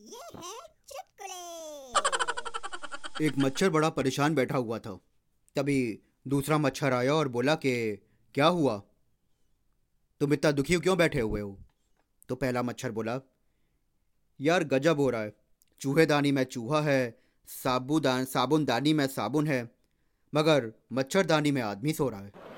ये है चुटकुले। एक मच्छर बड़ा परेशान बैठा हुआ था। तभी दूसरा मच्छर आया और बोला कि, क्या हुआ? तुम इतना दुखी क्यों बैठे हुए हो? तो पहला मच्छर बोला, यार, गजब हो रहा है। चूहेदानी में चूहा है, साबुदान, साबुनदानी में साबुन है, मगर मच्छरदानी में आदमी सो रहा है।